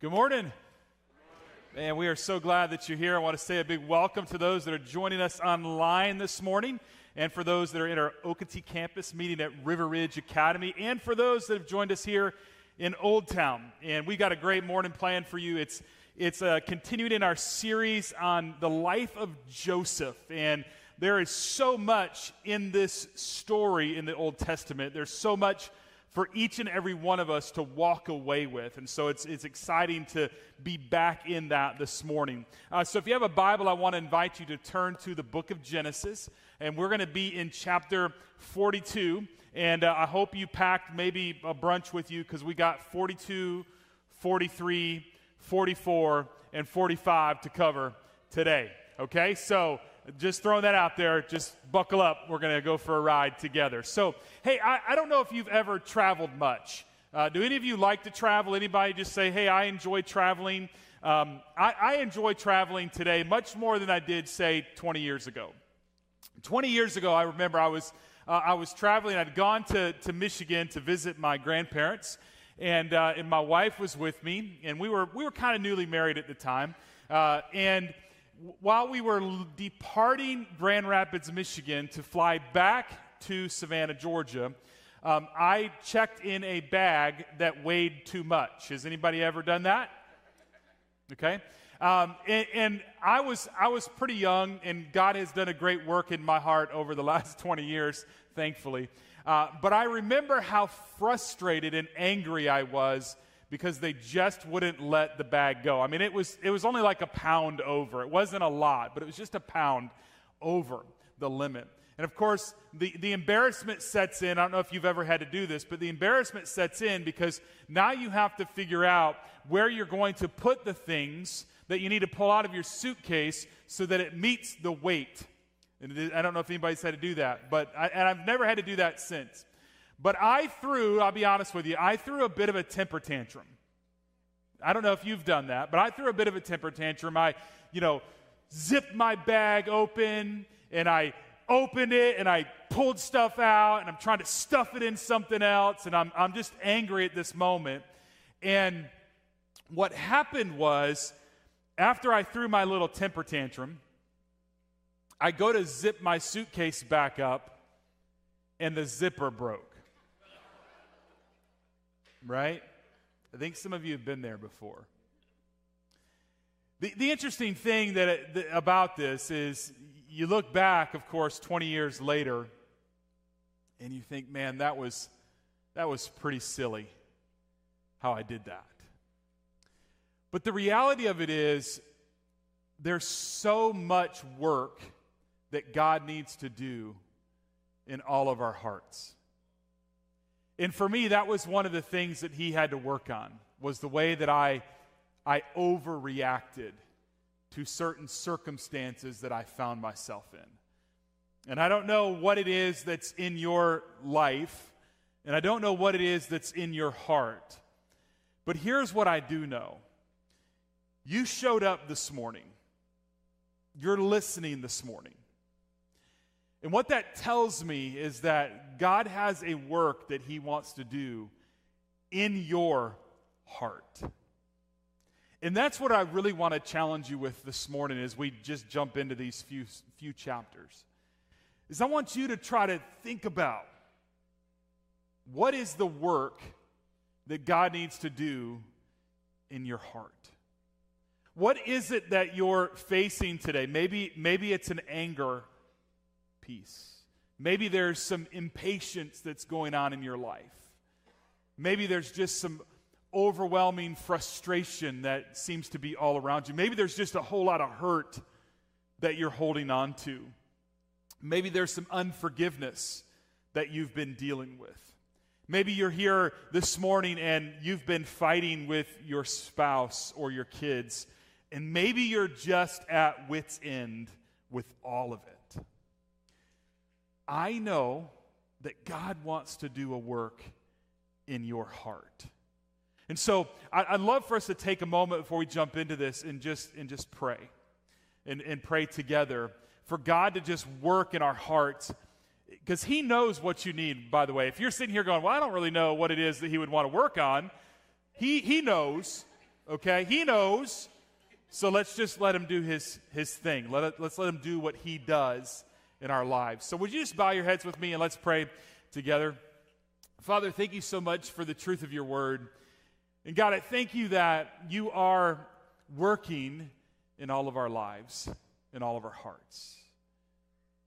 Good morning. Man, we are so glad that you're here. I want to say a big welcome to those that are joining us online this morning, and for those that are in our Okatie campus meeting at River Ridge Academy, and for those that have joined us here in Old Town. And we got a great morning planned for you. It's it's uh, continuing in our series on the life of Joseph, and there is so much in this story in the Old Testament. There's so much for each and every one of us to walk away with. And so it's, it's exciting to be back in that this morning. Uh, so if you have a Bible, I want to invite you to turn to the book of Genesis. And we're going to be in chapter 42. And uh, I hope you packed maybe a brunch with you because we got 42, 43, 44, and 45 to cover today. Okay? So just throwing that out there. Just buckle up. We're going to go for a ride together. So, hey, I, I don't know if you've ever traveled much. Uh, do any of you like to travel? Anybody just say, hey, I enjoy traveling? Um, I, I enjoy traveling today much more than I did, say, 20 years ago. 20 years ago, I remember I was, uh, I was traveling. I'd gone to, to Michigan to visit my grandparents, and, uh, and my wife was with me, and we were, we were kind of newly married at the time. Uh, and while we were departing Grand Rapids, Michigan to fly back to Savannah, Georgia, um, I checked in a bag that weighed too much. Has anybody ever done that? Okay. Um, and, and I, was, I was pretty young, and God has done a great work in my heart over the last 20 years, thankfully. Uh, but I remember how frustrated and angry I was because they just wouldn't let the bag go. I mean, it was, it was only like a pound over. It wasn't a lot, but it was just a pound over the limit. And of course, the, the embarrassment sets in. I don't know if you've ever had to do this, but the embarrassment sets in because now you have to figure out where you're going to put the things that you need to pull out of your suitcase so that it meets the weight. And I don't know if anybody's had to do that, but I, and I've never had to do that since. But I threw, I'll be honest with you, I threw a bit of a temper tantrum. I don't know if you've done that, but I threw a bit of a temper tantrum. I, you know, zipped my bag open and I opened it and I pulled stuff out and I'm trying to stuff it in something else and I'm, I'm just angry at this moment. And what happened was, after I threw my little temper tantrum, I go to zip my suitcase back up and the zipper broke right? I think some of you have been there before. The, the interesting thing that, uh, that, about this is you look back, of course, 20 years later, and you think, man, that was, that was pretty silly how I did that. But the reality of it is, there's so much work that God needs to do in all of our hearts. And for me, that was one of the things that he had to work on, was the way that I, I overreacted to certain circumstances that I found myself in. And I don't know what it is that's in your life, and I don't know what it is that's in your heart. But here's what I do know you showed up this morning, you're listening this morning. And what that tells me is that God has a work that He wants to do in your heart. And that's what I really want to challenge you with this morning as we just jump into these few, few chapters. Is I want you to try to think about what is the work that God needs to do in your heart? What is it that you're facing today? Maybe, maybe it's an anger peace. Maybe there's some impatience that's going on in your life. Maybe there's just some overwhelming frustration that seems to be all around you. Maybe there's just a whole lot of hurt that you're holding on to. Maybe there's some unforgiveness that you've been dealing with. Maybe you're here this morning and you've been fighting with your spouse or your kids, and maybe you're just at wits' end with all of it. I know that God wants to do a work in your heart. And so I, would love for us to take a moment before we jump into this and just, and just pray and, and pray together for God to just work in our hearts because He knows what you need, by the way. If you're sitting here going, Well, I don't really know what it is that He would want to work on, He, he knows, okay? He knows. So let's just let him do his, his thing. Let let's let him do what he does in our lives. So, would you just bow your heads with me and let's pray together? Father, thank you so much for the truth of your word. And God, I thank you that you are working in all of our lives, in all of our hearts.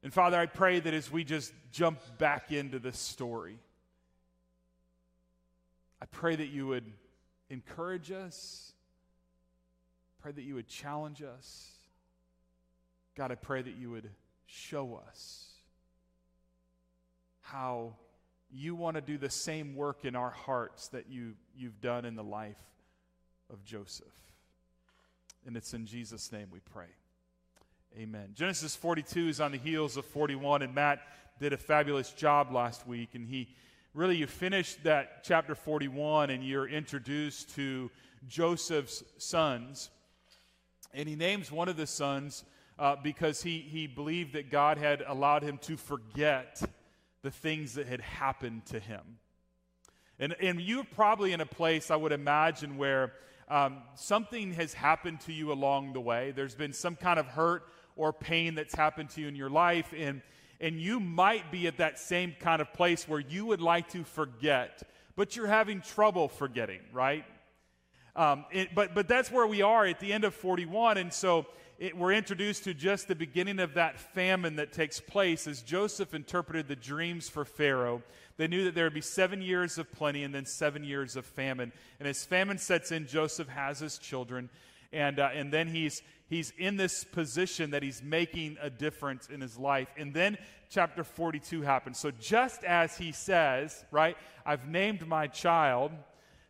And Father, I pray that as we just jump back into this story, I pray that you would encourage us. Pray that you would challenge us. God, I pray that you would show us how you want to do the same work in our hearts that you, you've done in the life of Joseph. And it's in Jesus' name we pray. Amen. Genesis 42 is on the heels of 41, and Matt did a fabulous job last week. And he really, you finished that chapter 41, and you're introduced to Joseph's sons. And he names one of the sons uh, because he, he believed that God had allowed him to forget the things that had happened to him. And, and you're probably in a place, I would imagine, where um, something has happened to you along the way. There's been some kind of hurt or pain that's happened to you in your life, and, and you might be at that same kind of place where you would like to forget, but you're having trouble forgetting, right? Um, it, but, but that's where we are at the end of 41, and so it, we're introduced to just the beginning of that famine that takes place as Joseph interpreted the dreams for Pharaoh. They knew that there would be seven years of plenty and then seven years of famine. And as famine sets in, Joseph has his children. And, uh, and then he's, he's in this position that he's making a difference in his life. And then chapter 42 happens. So just as he says, right, I've named my child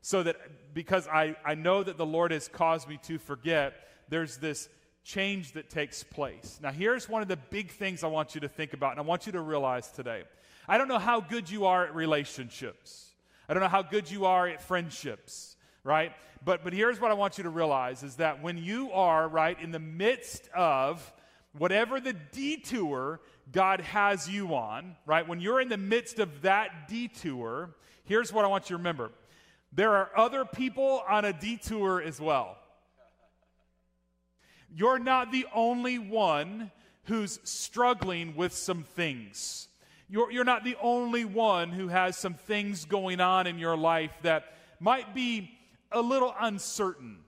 so that because I, I know that the Lord has caused me to forget, there's this change that takes place. Now, here's one of the big things I want you to think about, and I want you to realize today. I don't know how good you are at relationships, I don't know how good you are at friendships, right? But, but here's what I want you to realize is that when you are, right, in the midst of whatever the detour God has you on, right, when you're in the midst of that detour, here's what I want you to remember there are other people on a detour as well. You're not the only one who's struggling with some things. You're, you're not the only one who has some things going on in your life that might be a little uncertain.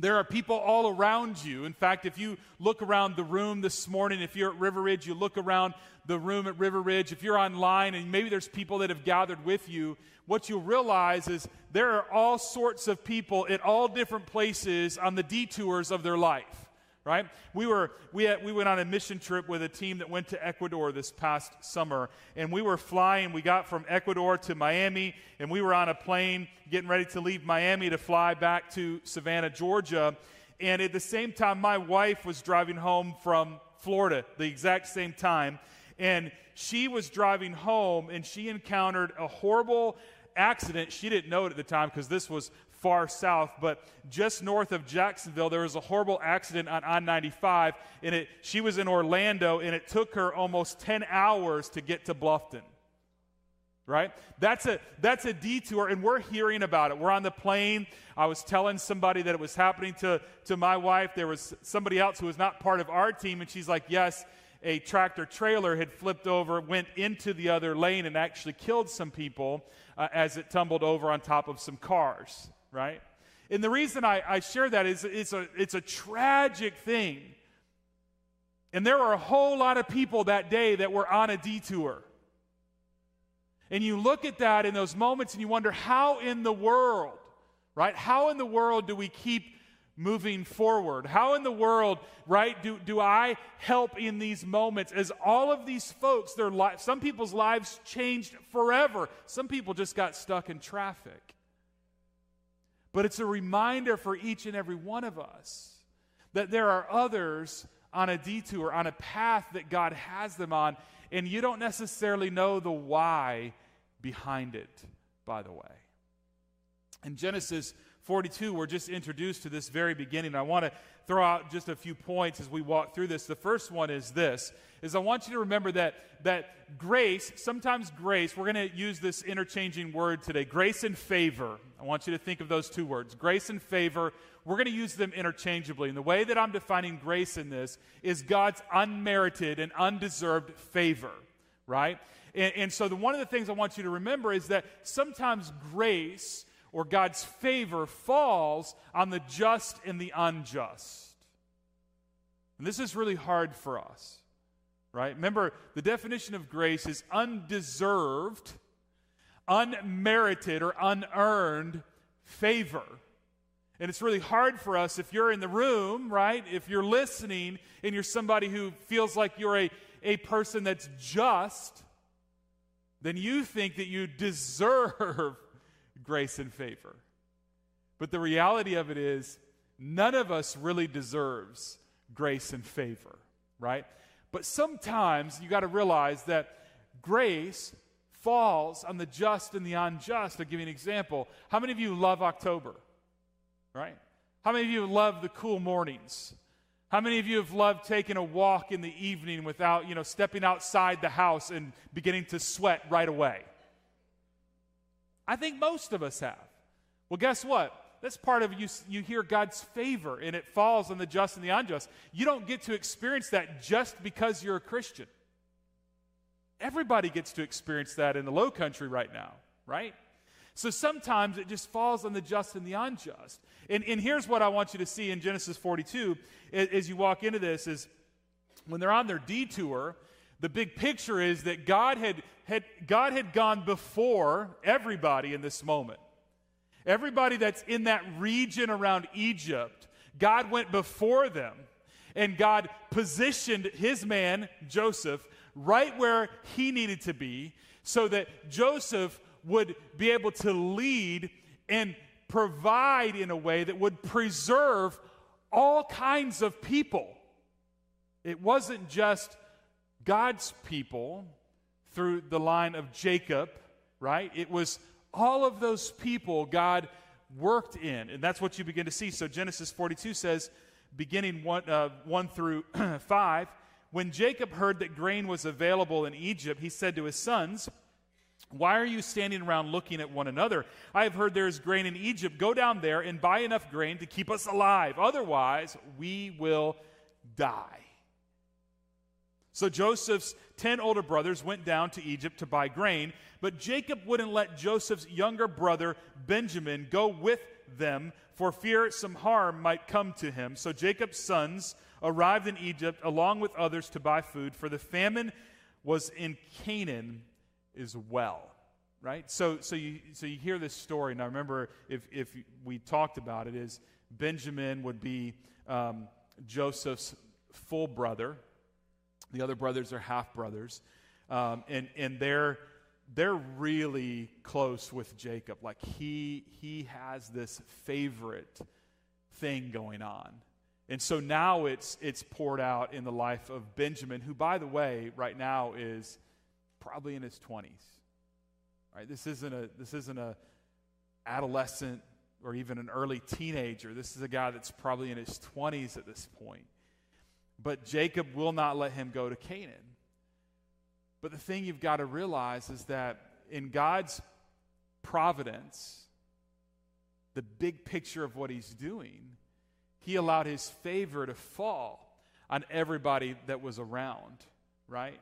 There are people all around you. In fact, if you look around the room this morning, if you're at River Ridge, you look around the room at River Ridge. If you're online and maybe there's people that have gathered with you, what you'll realize is there are all sorts of people at all different places on the detours of their life right? We were we, had, we went on a mission trip with a team that went to ecuador this past summer. And we were flying we got from ecuador to miami and we were on a plane getting ready to leave miami to fly back to savannah georgia. And at the same time my wife was driving home from florida the exact same time. And she was driving home and she encountered a horrible accident. She didn't know it at the time because this was far south, but just north of Jacksonville, there was a horrible accident on I 95. And it, she was in Orlando, and it took her almost 10 hours to get to Bluffton. Right? That's a, that's a detour, and we're hearing about it. We're on the plane. I was telling somebody that it was happening to, to my wife. There was somebody else who was not part of our team, and she's like, Yes, a tractor trailer had flipped over, went into the other lane, and actually killed some people uh, as it tumbled over on top of some cars, right? And the reason I, I share that is it's a, it's a tragic thing. And there were a whole lot of people that day that were on a detour. And you look at that in those moments and you wonder, how in the world, right? How in the world do we keep moving forward? How in the world, right, do, do I help in these moments as all of these folks, their life, some people's lives changed forever. Some people just got stuck in traffic. But it's a reminder for each and every one of us that there are others on a detour, on a path that God has them on, and you don't necessarily know the why behind it, by the way. In Genesis 42, we're just introduced to this very beginning. I want to throw out just a few points as we walk through this. The first one is this is I want you to remember that that grace, sometimes grace, we're going to use this interchanging word today, grace and favor. I want you to think of those two words, grace and favor. We're going to use them interchangeably. And the way that I'm defining grace in this is God's unmerited and undeserved favor, right? And, and so, the, one of the things I want you to remember is that sometimes grace or God's favor falls on the just and the unjust. And this is really hard for us, right? Remember, the definition of grace is undeserved, unmerited, or unearned favor. And it's really hard for us if you're in the room, right? If you're listening and you're somebody who feels like you're a, a person that's just, then you think that you deserve grace and favor. But the reality of it is, none of us really deserves grace and favor, right? But sometimes you got to realize that grace falls on the just and the unjust. I'll give you an example. How many of you love October? Right? How many of you love the cool mornings? How many of you have loved taking a walk in the evening without, you know, stepping outside the house and beginning to sweat right away? I think most of us have. Well, guess what? That's part of you. You hear God's favor, and it falls on the just and the unjust. You don't get to experience that just because you're a Christian. Everybody gets to experience that in the low country right now, right? So sometimes it just falls on the just and the unjust. And, and here's what I want you to see in Genesis 42 as, as you walk into this is when they're on their detour, the big picture is that God had, had, God had gone before everybody in this moment. Everybody that's in that region around Egypt, God went before them and God positioned his man, Joseph, right where he needed to be so that Joseph would be able to lead and provide in a way that would preserve all kinds of people. It wasn't just God's people through the line of Jacob, right? It was all of those people God worked in. And that's what you begin to see. So Genesis 42 says, beginning 1, uh, 1 through 5, when Jacob heard that grain was available in Egypt, he said to his sons, why are you standing around looking at one another? I have heard there is grain in Egypt. Go down there and buy enough grain to keep us alive. Otherwise, we will die. So Joseph's ten older brothers went down to Egypt to buy grain, but Jacob wouldn't let Joseph's younger brother Benjamin go with them for fear some harm might come to him. So Jacob's sons arrived in Egypt along with others to buy food, for the famine was in Canaan as well. Right? So, so, you, so you hear this story. Now, remember, if, if we talked about it, is Benjamin would be um, Joseph's full brother, the other brothers are half brothers. Um, and, and they're, they're really close with Jacob. Like he, he has this favorite thing going on. And so now it's, it's poured out in the life of Benjamin, who, by the way, right now is probably in his 20s. Right? This isn't a, this isn't a adolescent or even an early teenager. This is a guy that's probably in his 20s at this point. But Jacob will not let him go to Canaan. But the thing you've got to realize is that in God's providence, the big picture of what he's doing, he allowed his favor to fall on everybody that was around, right?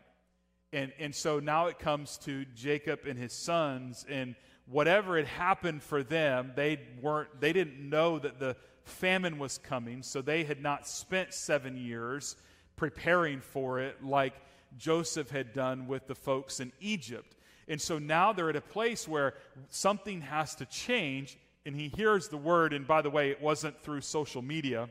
And, and so now it comes to Jacob and his sons, and whatever had happened for them, they weren't, they didn't know that the famine was coming, so they had not spent seven years preparing for it like Joseph had done with the folks in Egypt. And so now they're at a place where something has to change, and he hears the word. And by the way, it wasn't through social media.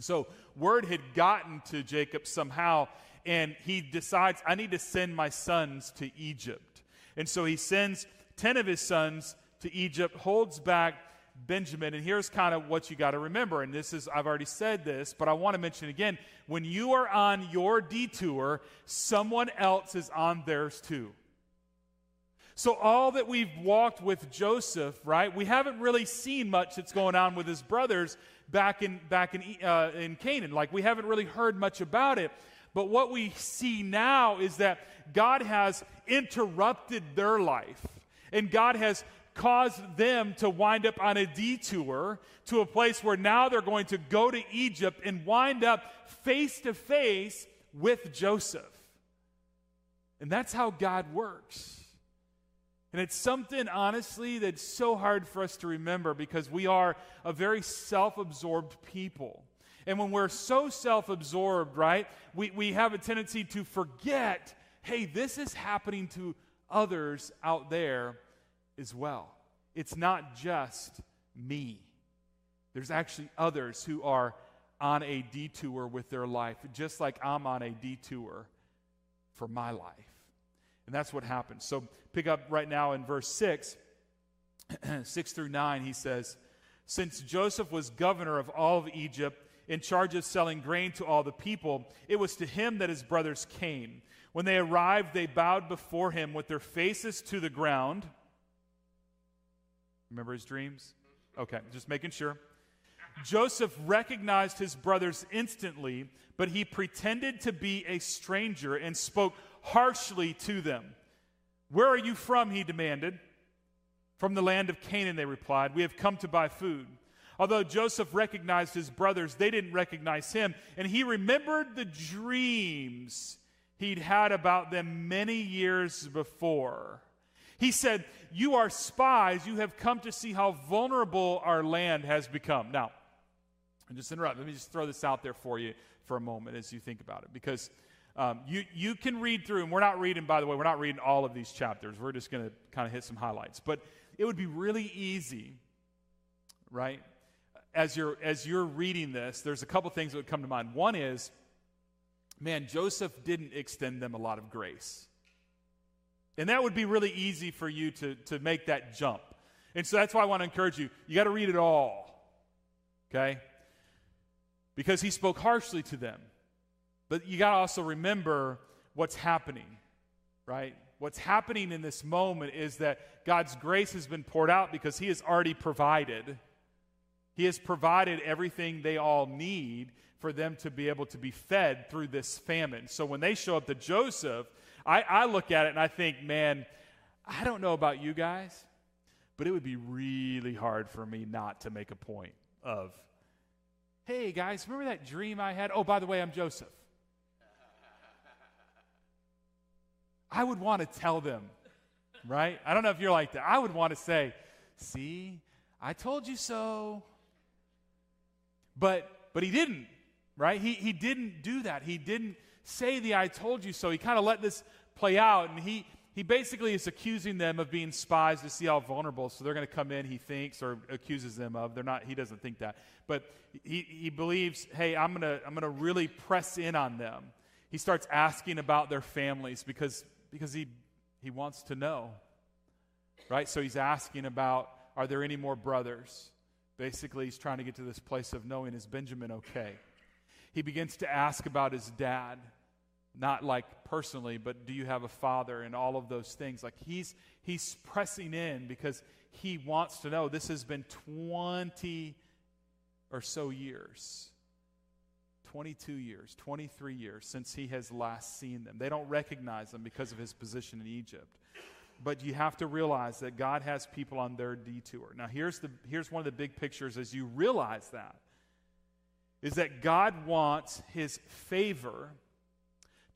So, word had gotten to Jacob somehow, and he decides, I need to send my sons to Egypt. And so he sends 10 of his sons to Egypt, holds back Benjamin. And here's kind of what you got to remember. And this is, I've already said this, but I want to mention again. When you are on your detour, someone else is on theirs too. So, all that we've walked with Joseph, right, we haven't really seen much that's going on with his brothers back in, back in, uh, in Canaan. Like, we haven't really heard much about it. But what we see now is that God has interrupted their life, and God has caused them to wind up on a detour to a place where now they're going to go to Egypt and wind up face to face with Joseph. And that's how God works. And it's something, honestly, that's so hard for us to remember because we are a very self absorbed people. And when we're so self absorbed, right, we, we have a tendency to forget hey, this is happening to others out there as well. It's not just me, there's actually others who are on a detour with their life, just like I'm on a detour for my life. And that's what happens. So pick up right now in verse 6, 6 through 9, he says, Since Joseph was governor of all of Egypt, in charge of selling grain to all the people, it was to him that his brothers came. When they arrived, they bowed before him with their faces to the ground. Remember his dreams? Okay, just making sure. Joseph recognized his brothers instantly, but he pretended to be a stranger and spoke harshly to them. Where are you from? He demanded. From the land of Canaan, they replied. We have come to buy food. Although Joseph recognized his brothers, they didn't recognize him, and he remembered the dreams he'd had about them many years before. He said, You are spies. You have come to see how vulnerable our land has become. Now, I'm just interrupt. Let me just throw this out there for you for a moment as you think about it, because um, you, you can read through, and we're not reading, by the way, we're not reading all of these chapters. We're just going to kind of hit some highlights. But it would be really easy, right? As you're, as you're reading this, there's a couple things that would come to mind. One is, man, Joseph didn't extend them a lot of grace. And that would be really easy for you to, to make that jump. And so that's why I want to encourage you. You got to read it all, okay? Because he spoke harshly to them. But you got to also remember what's happening, right? What's happening in this moment is that God's grace has been poured out because He has already provided. He has provided everything they all need for them to be able to be fed through this famine. So when they show up to Joseph, I, I look at it and I think, man, I don't know about you guys, but it would be really hard for me not to make a point of, hey guys, remember that dream I had? Oh, by the way, I'm Joseph. I would want to tell them, right? I don't know if you're like that. I would want to say, see, I told you so. But but he didn't, right? He he didn't do that. He didn't say the I told you so. He kind of let this play out and he he basically is accusing them of being spies to see how vulnerable. So they're going to come in, he thinks, or accuses them of. They're not, he doesn't think that. But he, he believes, hey, I'm going to I'm to really press in on them. He starts asking about their families because because he, he wants to know. Right? So he's asking about are there any more brothers? Basically, he's trying to get to this place of knowing is Benjamin okay? He begins to ask about his dad, not like personally, but do you have a father and all of those things. Like he's he's pressing in because he wants to know. This has been 20 or so years 22 years, 23 years since he has last seen them. They don't recognize them because of his position in Egypt. But you have to realize that God has people on their detour. Now, here's, the, here's one of the big pictures as you realize that is that God wants his favor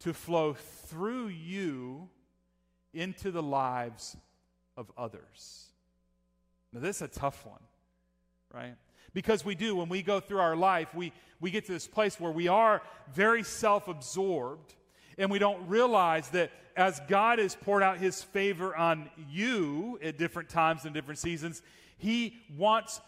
to flow through you into the lives of others. Now, this is a tough one, right? Because we do, when we go through our life, we, we get to this place where we are very self absorbed and we don't realize that as God has poured out his favor on you at different times and different seasons, he wants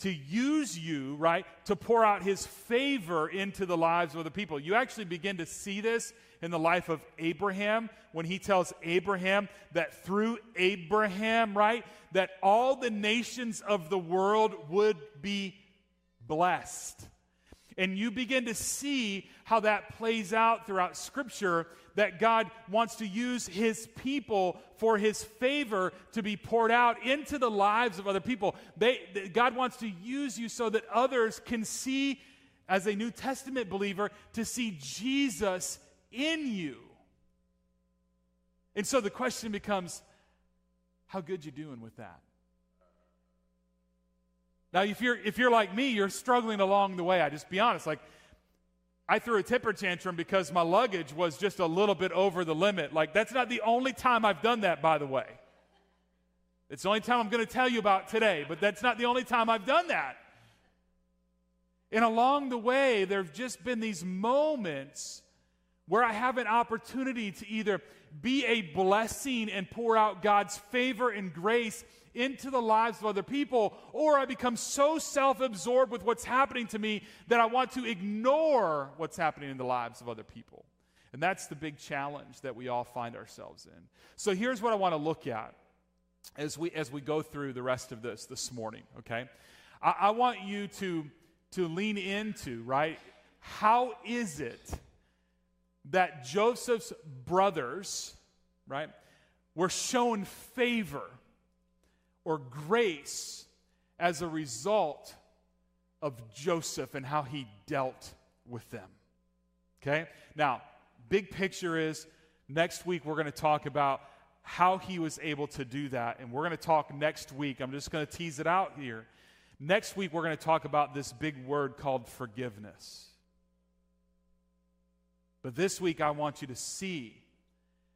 to use you, right, to pour out his favor into the lives of the people. You actually begin to see this in the life of Abraham when he tells Abraham that through Abraham, right, that all the nations of the world would be blessed. And you begin to see how that plays out throughout Scripture that God wants to use his people for his favor to be poured out into the lives of other people. They, God wants to use you so that others can see, as a New Testament believer, to see Jesus in you. And so the question becomes how good you doing with that? Now, if you're, if you're like me, you're struggling along the way. I just be honest. Like, I threw a temper tantrum because my luggage was just a little bit over the limit. Like, that's not the only time I've done that, by the way. It's the only time I'm going to tell you about today, but that's not the only time I've done that. And along the way, there have just been these moments where I have an opportunity to either be a blessing and pour out God's favor and grace into the lives of other people, or I become so self absorbed with what's happening to me that I want to ignore what's happening in the lives of other people. And that's the big challenge that we all find ourselves in. So here's what I want to look at as we, as we go through the rest of this this morning, okay? I, I want you to, to lean into, right? How is it that Joseph's brothers, right, were shown favor or grace as a result of Joseph and how he dealt with them. Okay? Now, big picture is next week we're going to talk about how he was able to do that. And we're going to talk next week. I'm just going to tease it out here. Next week, we're going to talk about this big word called forgiveness. But this week, I want you to see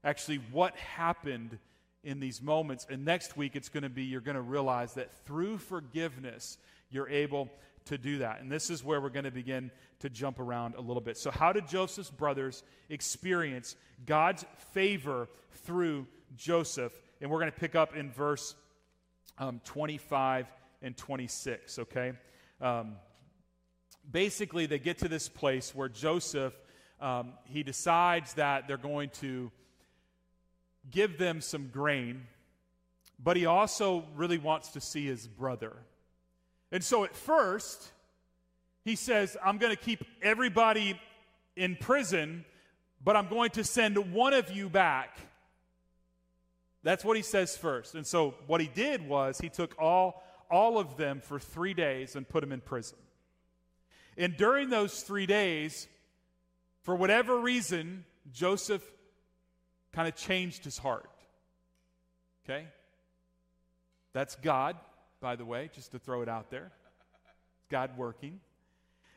actually what happened in these moments. And next week, it's going to be you're going to realize that through forgiveness, you're able to do that. And this is where we're going to begin to jump around a little bit. So, how did Joseph's brothers experience God's favor through Joseph? And we're going to pick up in verse um, 25 and 26, okay? Um, basically, they get to this place where Joseph, um, he decides that they're going to give them some grain, but he also really wants to see his brother. And so at first, he says, I'm going to keep everybody in prison, but I'm going to send one of you back. That's what he says first. And so what he did was he took all, all of them for three days and put them in prison. And during those three days, for whatever reason, Joseph kind of changed his heart. Okay? That's God, by the way, just to throw it out there. God working.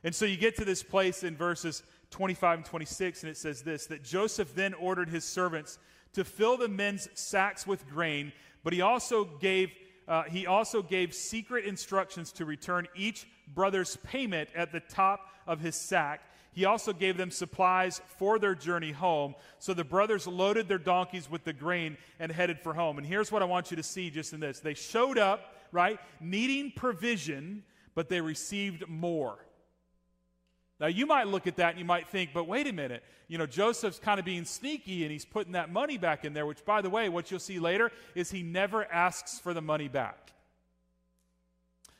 And so you get to this place in verses 25 and 26, and it says this that Joseph then ordered his servants to fill the men's sacks with grain, but he also gave. Uh, he also gave secret instructions to return each brother's payment at the top of his sack he also gave them supplies for their journey home. So the brothers loaded their donkeys with the grain and headed for home. And here's what I want you to see just in this they showed up, right, needing provision, but they received more. Now, you might look at that and you might think, but wait a minute. You know, Joseph's kind of being sneaky and he's putting that money back in there, which, by the way, what you'll see later is he never asks for the money back.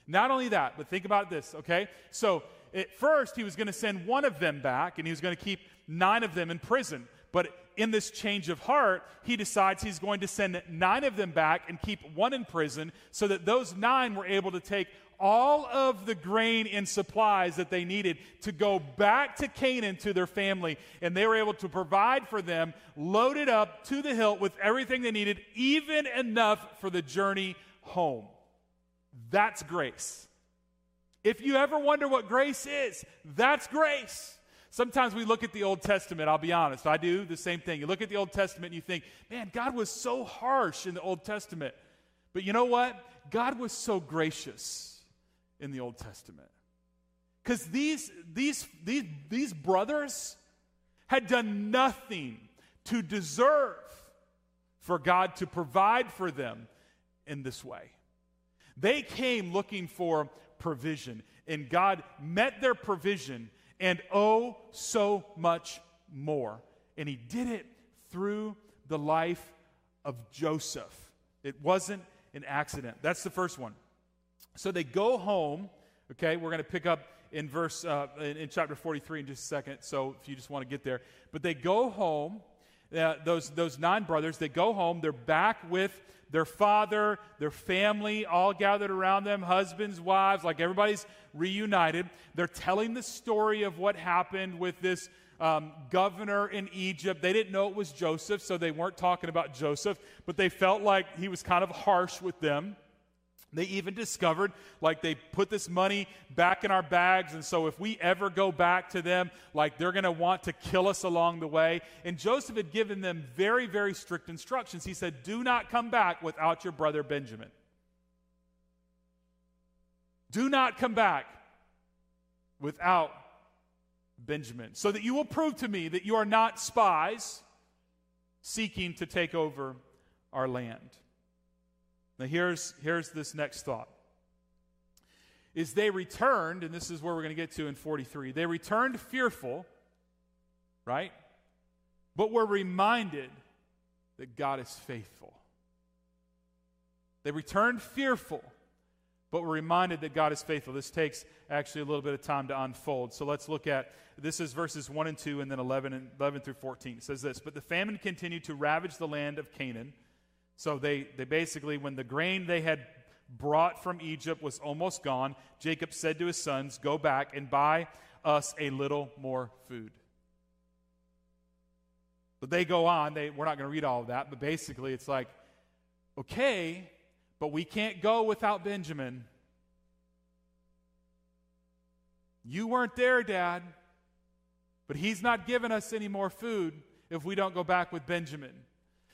Not only that, but think about this, okay? So at first he was going to send one of them back and he was going to keep nine of them in prison. But in this change of heart, he decides he's going to send nine of them back and keep one in prison so that those nine were able to take all of the grain and supplies that they needed to go back to Canaan to their family. And they were able to provide for them, loaded up to the hilt with everything they needed, even enough for the journey home. That's grace. If you ever wonder what grace is, that's grace. Sometimes we look at the Old Testament, I'll be honest, I do the same thing. You look at the Old Testament and you think, man, God was so harsh in the Old Testament. But you know what? God was so gracious in the Old Testament. Because these, these, these, these brothers had done nothing to deserve for God to provide for them in this way. They came looking for provision. And God met their provision and oh, so much more. And He did it through the life of Joseph. It wasn't an accident. That's the first one. So they go home. Okay, we're going to pick up in verse uh, in, in chapter 43 in just a second. So if you just want to get there, but they go home uh, those, those nine brothers, they go home, they're back with their father, their family, all gathered around them, husbands, wives, like everybody's reunited. They're telling the story of what happened with this um, governor in Egypt. They didn't know it was Joseph, so they weren't talking about Joseph, but they felt like he was kind of harsh with them. They even discovered, like, they put this money back in our bags, and so if we ever go back to them, like, they're going to want to kill us along the way. And Joseph had given them very, very strict instructions. He said, Do not come back without your brother Benjamin. Do not come back without Benjamin, so that you will prove to me that you are not spies seeking to take over our land. Now, here's, here's this next thought. Is they returned, and this is where we're going to get to in 43. They returned fearful, right? But were reminded that God is faithful. They returned fearful, but were reminded that God is faithful. This takes actually a little bit of time to unfold. So let's look at this is verses 1 and 2 and then 11 and 11 through 14. It says this, "But the famine continued to ravage the land of Canaan." So they, they basically, when the grain they had brought from Egypt was almost gone, Jacob said to his sons, Go back and buy us a little more food. But they go on. They, we're not going to read all of that, but basically it's like, okay, but we can't go without Benjamin. You weren't there, Dad, but he's not giving us any more food if we don't go back with Benjamin.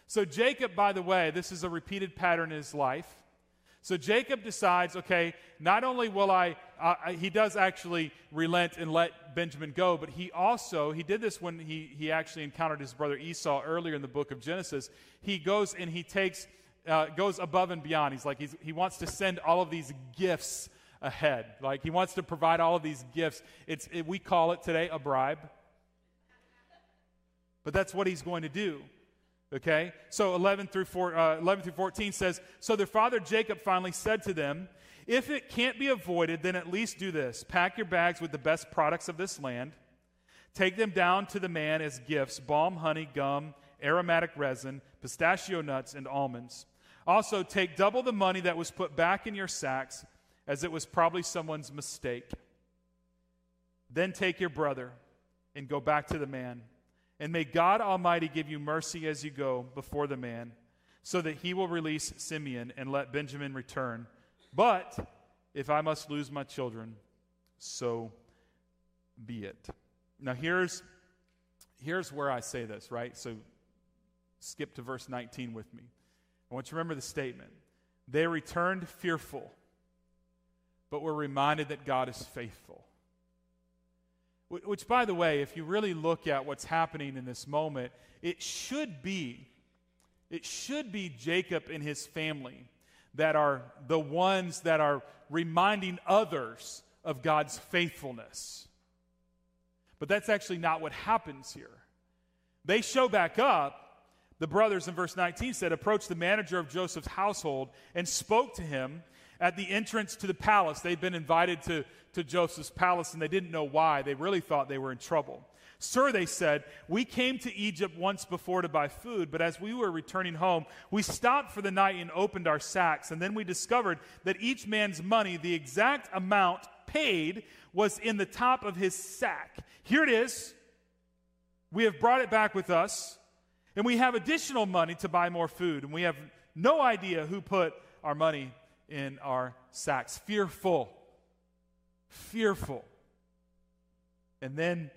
So, Jacob, by the way, this is a repeated pattern in his life. So, Jacob decides, okay, not only will I, uh, he does actually relent and let Benjamin go, but he also, he did this when he, he actually encountered his brother Esau earlier in the book of Genesis. He goes and he takes, uh, goes above and beyond. He's like, he's, he wants to send all of these gifts ahead. Like, he wants to provide all of these gifts. It's, it, we call it today a bribe. But that's what he's going to do. Okay? So 11 through, four, uh, 11 through 14 says So their father Jacob finally said to them, If it can't be avoided, then at least do this pack your bags with the best products of this land, take them down to the man as gifts balm, honey, gum, aromatic resin, pistachio nuts, and almonds. Also, take double the money that was put back in your sacks, as it was probably someone's mistake. Then take your brother and go back to the man and may God Almighty give you mercy as you go before the man, so that he will release Simeon and let Benjamin return. But if I must lose my children, so be it. Now, here's, here's where I say this, right? So skip to verse 19 with me. I want you to remember the statement. They returned fearful, but were reminded that God is faithful. Which, by the way, if you really look at what's happening in this moment, it should be, it should be Jacob and his family that are the ones that are reminding others of God's faithfulness. But that's actually not what happens here. They show back up. The brothers in verse 19 said, approached the manager of Joseph's household and spoke to him at the entrance to the palace. They'd been invited to, to Joseph's palace and they didn't know why. They really thought they were in trouble. Sir, they said, we came to Egypt once before to buy food, but as we were returning home, we stopped for the night and opened our sacks. And then we discovered that each man's money, the exact amount paid, was in the top of his sack. Here it is. We have brought it back with us, and we have additional money to buy more food, and we have no idea who put our money in our sacks. Fearful. Fearful. And then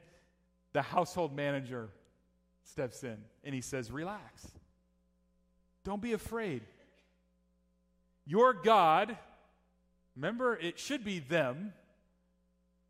the household manager steps in and he says, Relax. Don't be afraid. Your God, remember, it should be them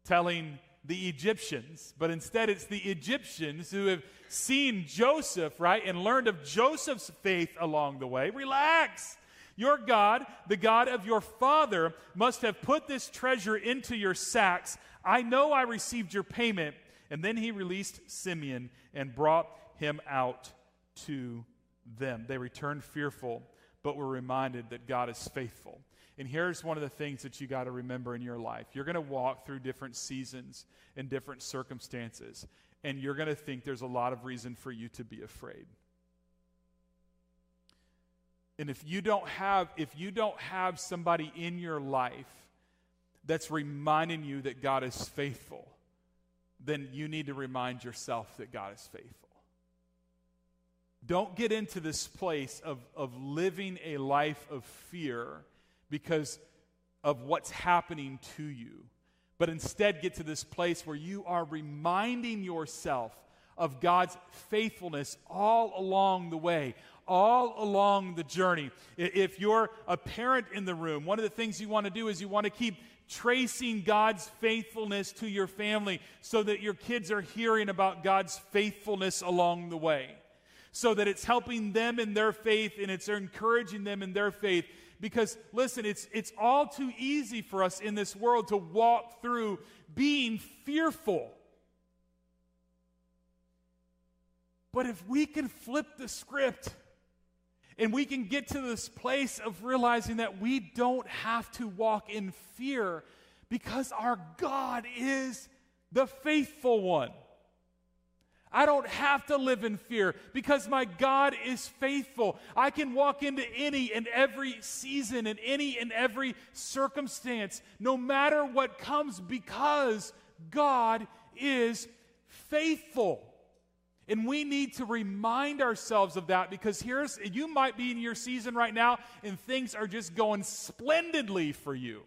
telling the Egyptians, but instead it's the Egyptians who have seen Joseph, right, and learned of Joseph's faith along the way. Relax. Your God, the God of your father, must have put this treasure into your sacks. I know I received your payment. And then he released Simeon and brought him out to them. They returned fearful, but were reminded that God is faithful. And here's one of the things that you got to remember in your life you're going to walk through different seasons and different circumstances. and you're going to think there's a lot of reason for you to be afraid. And if you don't have if you don't have somebody in your life that's reminding you that God is faithful, then you need to remind yourself that God is faithful. Don't get into this place of, of living a life of fear because of what's happening to you, but instead get to this place where you are reminding yourself of God's faithfulness all along the way, all along the journey. If you're a parent in the room, one of the things you want to do is you want to keep tracing God's faithfulness to your family so that your kids are hearing about God's faithfulness along the way. So that it's helping them in their faith and it's encouraging them in their faith. Because, listen, it's, it's all too easy for us in this world to walk through being fearful. But if we can flip the script, and we can get to this place of realizing that we don't have to walk in fear because our God is the faithful one. I don't have to live in fear because my God is faithful. I can walk into any and every season and any and every circumstance, no matter what comes, because God is faithful. And we need to remind ourselves of that because here's, you might be in your season right now and things are just going splendidly for you.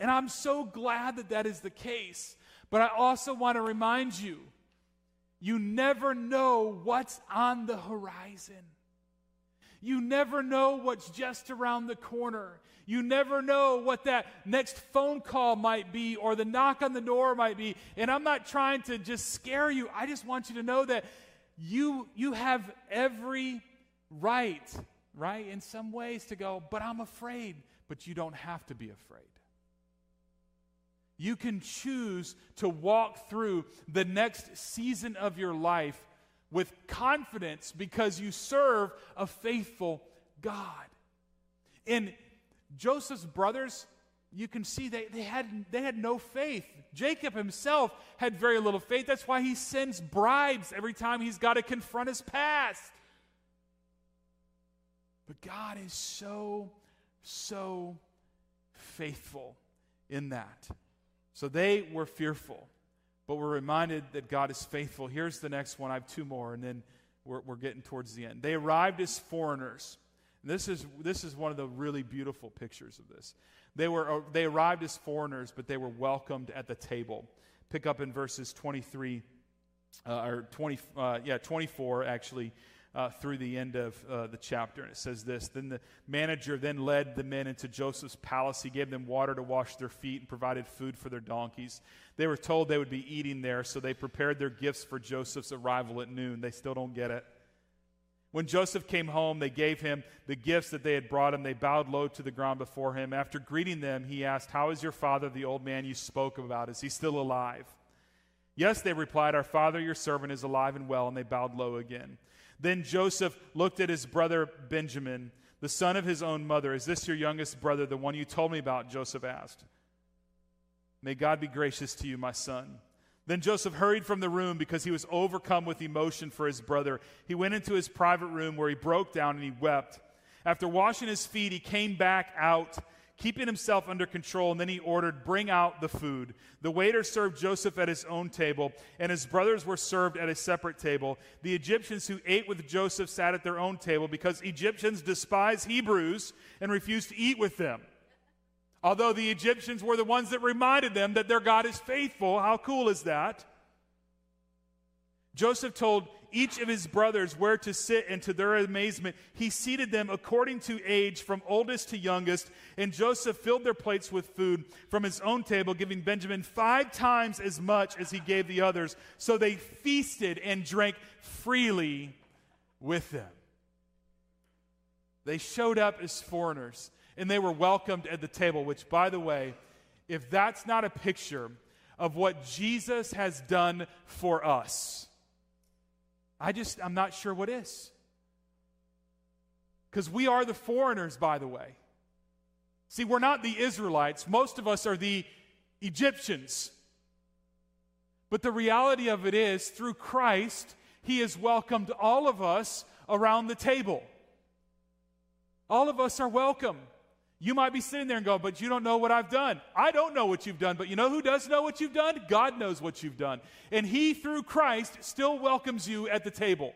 And I'm so glad that that is the case. But I also want to remind you you never know what's on the horizon. You never know what's just around the corner. You never know what that next phone call might be or the knock on the door might be. And I'm not trying to just scare you. I just want you to know that you you have every right, right, in some ways to go, but I'm afraid. But you don't have to be afraid. You can choose to walk through the next season of your life with confidence because you serve a faithful God. In Joseph's brothers, you can see they, they, had, they had no faith. Jacob himself had very little faith. That's why he sends bribes every time he's got to confront his past. But God is so, so faithful in that. So they were fearful, but we're reminded that God is faithful. Here's the next one. I have two more, and then we're, we're getting towards the end. They arrived as foreigners. This is, this is one of the really beautiful pictures of this. They, were, uh, they arrived as foreigners, but they were welcomed at the table. Pick up in verses 23, uh, or 20, uh, yeah, 24 actually, uh, through the end of uh, the chapter. And it says this Then the manager then led the men into Joseph's palace. He gave them water to wash their feet and provided food for their donkeys. They were told they would be eating there, so they prepared their gifts for Joseph's arrival at noon. They still don't get it. When Joseph came home, they gave him the gifts that they had brought him. They bowed low to the ground before him. After greeting them, he asked, How is your father, the old man you spoke about? Is he still alive? Yes, they replied, Our father, your servant, is alive and well. And they bowed low again. Then Joseph looked at his brother Benjamin, the son of his own mother. Is this your youngest brother, the one you told me about? Joseph asked. May God be gracious to you, my son. Then Joseph hurried from the room because he was overcome with emotion for his brother. He went into his private room where he broke down and he wept. After washing his feet, he came back out, keeping himself under control, and then he ordered, Bring out the food. The waiter served Joseph at his own table, and his brothers were served at a separate table. The Egyptians who ate with Joseph sat at their own table because Egyptians despise Hebrews and refuse to eat with them. Although the Egyptians were the ones that reminded them that their God is faithful. How cool is that? Joseph told each of his brothers where to sit, and to their amazement, he seated them according to age, from oldest to youngest. And Joseph filled their plates with food from his own table, giving Benjamin five times as much as he gave the others. So they feasted and drank freely with them. They showed up as foreigners and they were welcomed at the table, which, by the way, if that's not a picture of what Jesus has done for us, I just, I'm not sure what is. Because we are the foreigners, by the way. See, we're not the Israelites. Most of us are the Egyptians. But the reality of it is, through Christ, He has welcomed all of us around the table. All of us are welcome. You might be sitting there and going, but you don't know what I've done. I don't know what you've done, but you know who does know what you've done? God knows what you've done. And He, through Christ, still welcomes you at the table.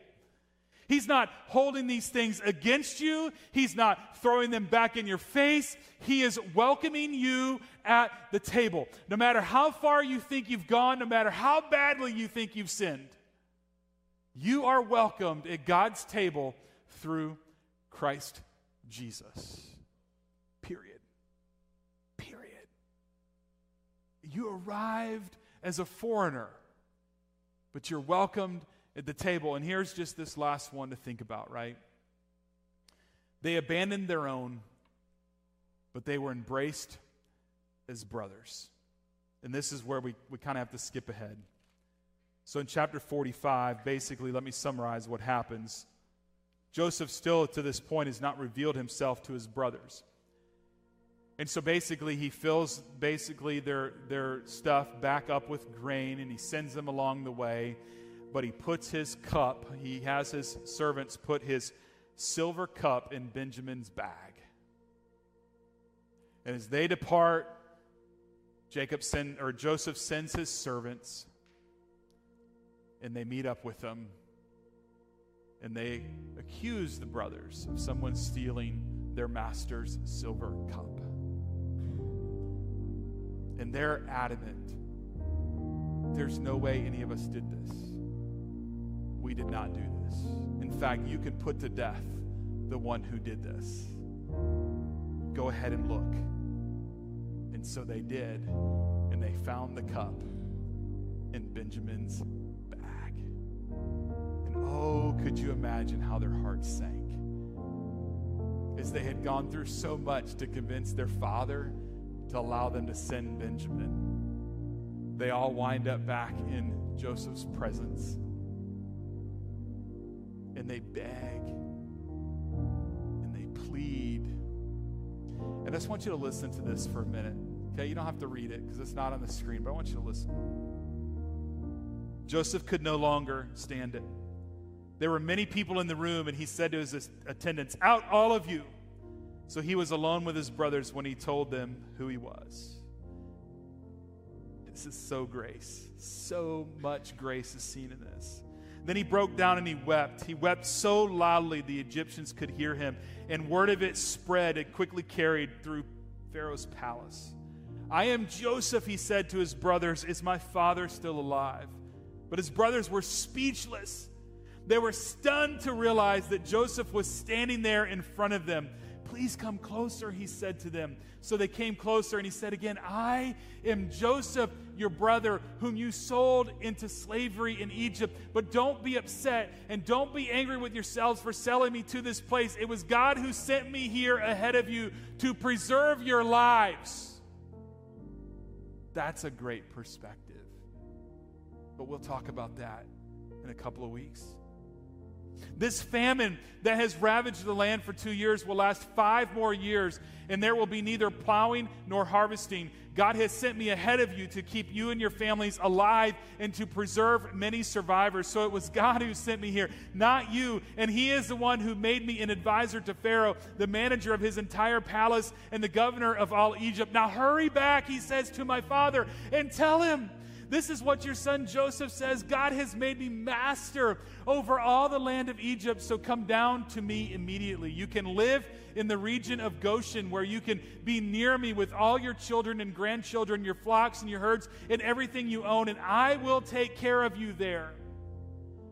He's not holding these things against you. He's not throwing them back in your face. He is welcoming you at the table. No matter how far you think you've gone, no matter how badly you think you've sinned, you are welcomed at God's table through Christ Jesus. Arrived as a foreigner, but you're welcomed at the table. And here's just this last one to think about, right? They abandoned their own, but they were embraced as brothers. And this is where we, we kind of have to skip ahead. So in chapter 45, basically, let me summarize what happens. Joseph, still to this point, has not revealed himself to his brothers. And so basically, he fills basically their, their stuff back up with grain and he sends them along the way but he puts his cup, he has his servants put his silver cup in Benjamin's bag. And as they depart, Jacob send, or Joseph sends his servants and they meet up with them and they accuse the brothers of someone stealing their master's silver cup. And they're adamant. There's no way any of us did this we did not do this. In fact, you can put to death the one who did this. Go ahead and look. And so they did, and they found the cup in Benjamin's bag. And oh, could you imagine how their hearts sank as they had gone through so much to convince their father to allow them to send Benjamin. They all wind up back in Joseph's presence and they beg and they plead. And I just want you to listen to this for a minute. Okay, you don't have to read it because it's not on the screen, but I want you to listen. Joseph could no longer stand it. There were many people in the room, and he said to his attendants, Out, all of you. So he was alone with his brothers when he told them who he was. This is so grace. So much grace is seen in this. Then he broke down and he wept. He wept so loudly the Egyptians could hear him, and word of it spread and quickly carried through Pharaoh's palace. I am Joseph, he said to his brothers. Is my father still alive? But his brothers were speechless. They were stunned to realize that Joseph was standing there in front of them. Please come closer, he said to them. So they came closer, and he said again, I am Joseph, your brother, whom you sold into slavery in Egypt. But don't be upset and don't be angry with yourselves for selling me to this place. It was God who sent me here ahead of you to preserve your lives. That's a great perspective. But we'll talk about that in a couple of weeks. This famine that has ravaged the land for two years will last five more years, and there will be neither plowing nor harvesting. God has sent me ahead of you to keep you and your families alive and to preserve many survivors. So it was God who sent me here, not you. And He is the one who made me an advisor to Pharaoh, the manager of his entire palace, and the governor of all Egypt. Now hurry back, he says to my father, and tell him this is what your son Joseph says God has made me master over all the land of Egypt, so come down to me immediately. You can live in the region of Goshen, where you can be near me with all your children and grandchildren, your flocks and your herds, and everything you own, and I will take care of you there.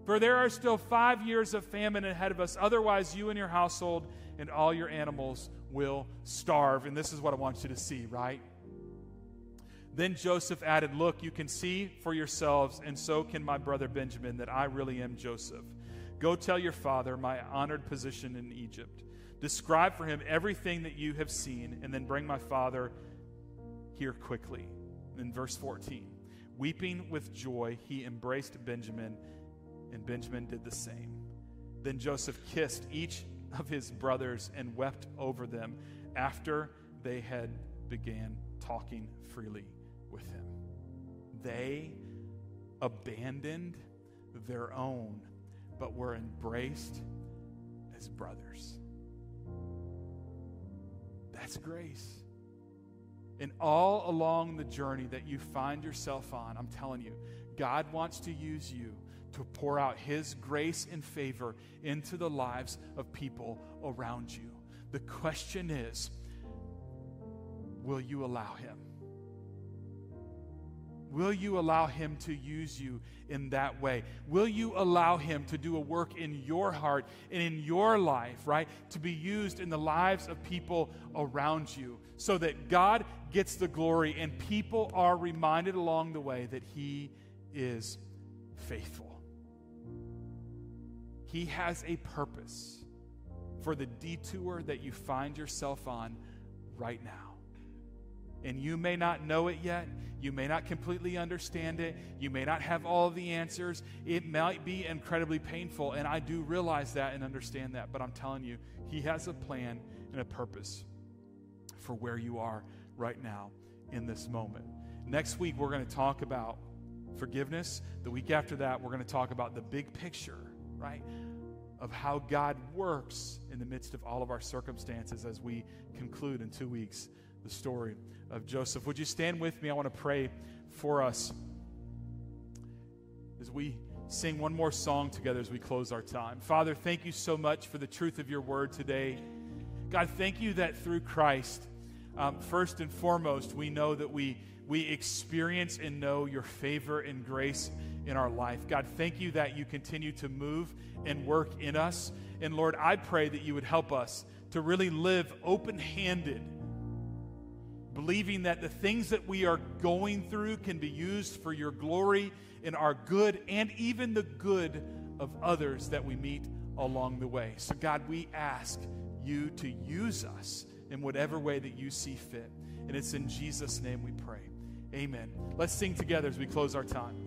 For there are still five years of famine ahead of us. Otherwise, you and your household and all your animals will starve. And this is what I want you to see, right? Then Joseph added, Look, you can see for yourselves, and so can my brother Benjamin, that I really am Joseph. Go tell your father my honored position in Egypt. Describe for him everything that you have seen, and then bring my father here quickly. In verse 14, weeping with joy, he embraced Benjamin, and Benjamin did the same. Then Joseph kissed each of his brothers and wept over them after they had began talking freely with him. They abandoned their own, but were embraced as brothers. That's grace. And all along the journey that you find yourself on, I'm telling you, God wants to use you to pour out His grace and favor into the lives of people around you. The question is will you allow Him? Will you allow Him to use you in that way? Will you allow Him to do a work in your heart and in your life, right? To be used in the lives of people around you so that God gets the glory and people are reminded along the way that He is faithful. He has a purpose for the detour that you find yourself on right now. And you may not know it yet. You may not completely understand it. You may not have all the answers. It might be incredibly painful. And I do realize that and understand that. But I'm telling you, He has a plan and a purpose for where you are right now in this moment. Next week, we're going to talk about forgiveness. The week after that, we're going to talk about the big picture, right? Of how God works in the midst of all of our circumstances as we conclude in two weeks the story of Joseph. Would you stand with me? I want to pray for us as we sing one more song together as we close our time. Father, thank you so much for the truth of your word today. God, thank you that through Christ, um, first and foremost, we know that we, we experience and know your favor and grace in our life. God, thank you that you continue to move and work in us. And Lord, I pray that you would help us to really live open handed believing that the things that we are going through can be used for your glory and our good and even the good of others that we meet along the way. So, God, we ask you to use us in whatever way that you see fit. And it's in Jesus' name we pray. Amen. Let's sing together as we close our time.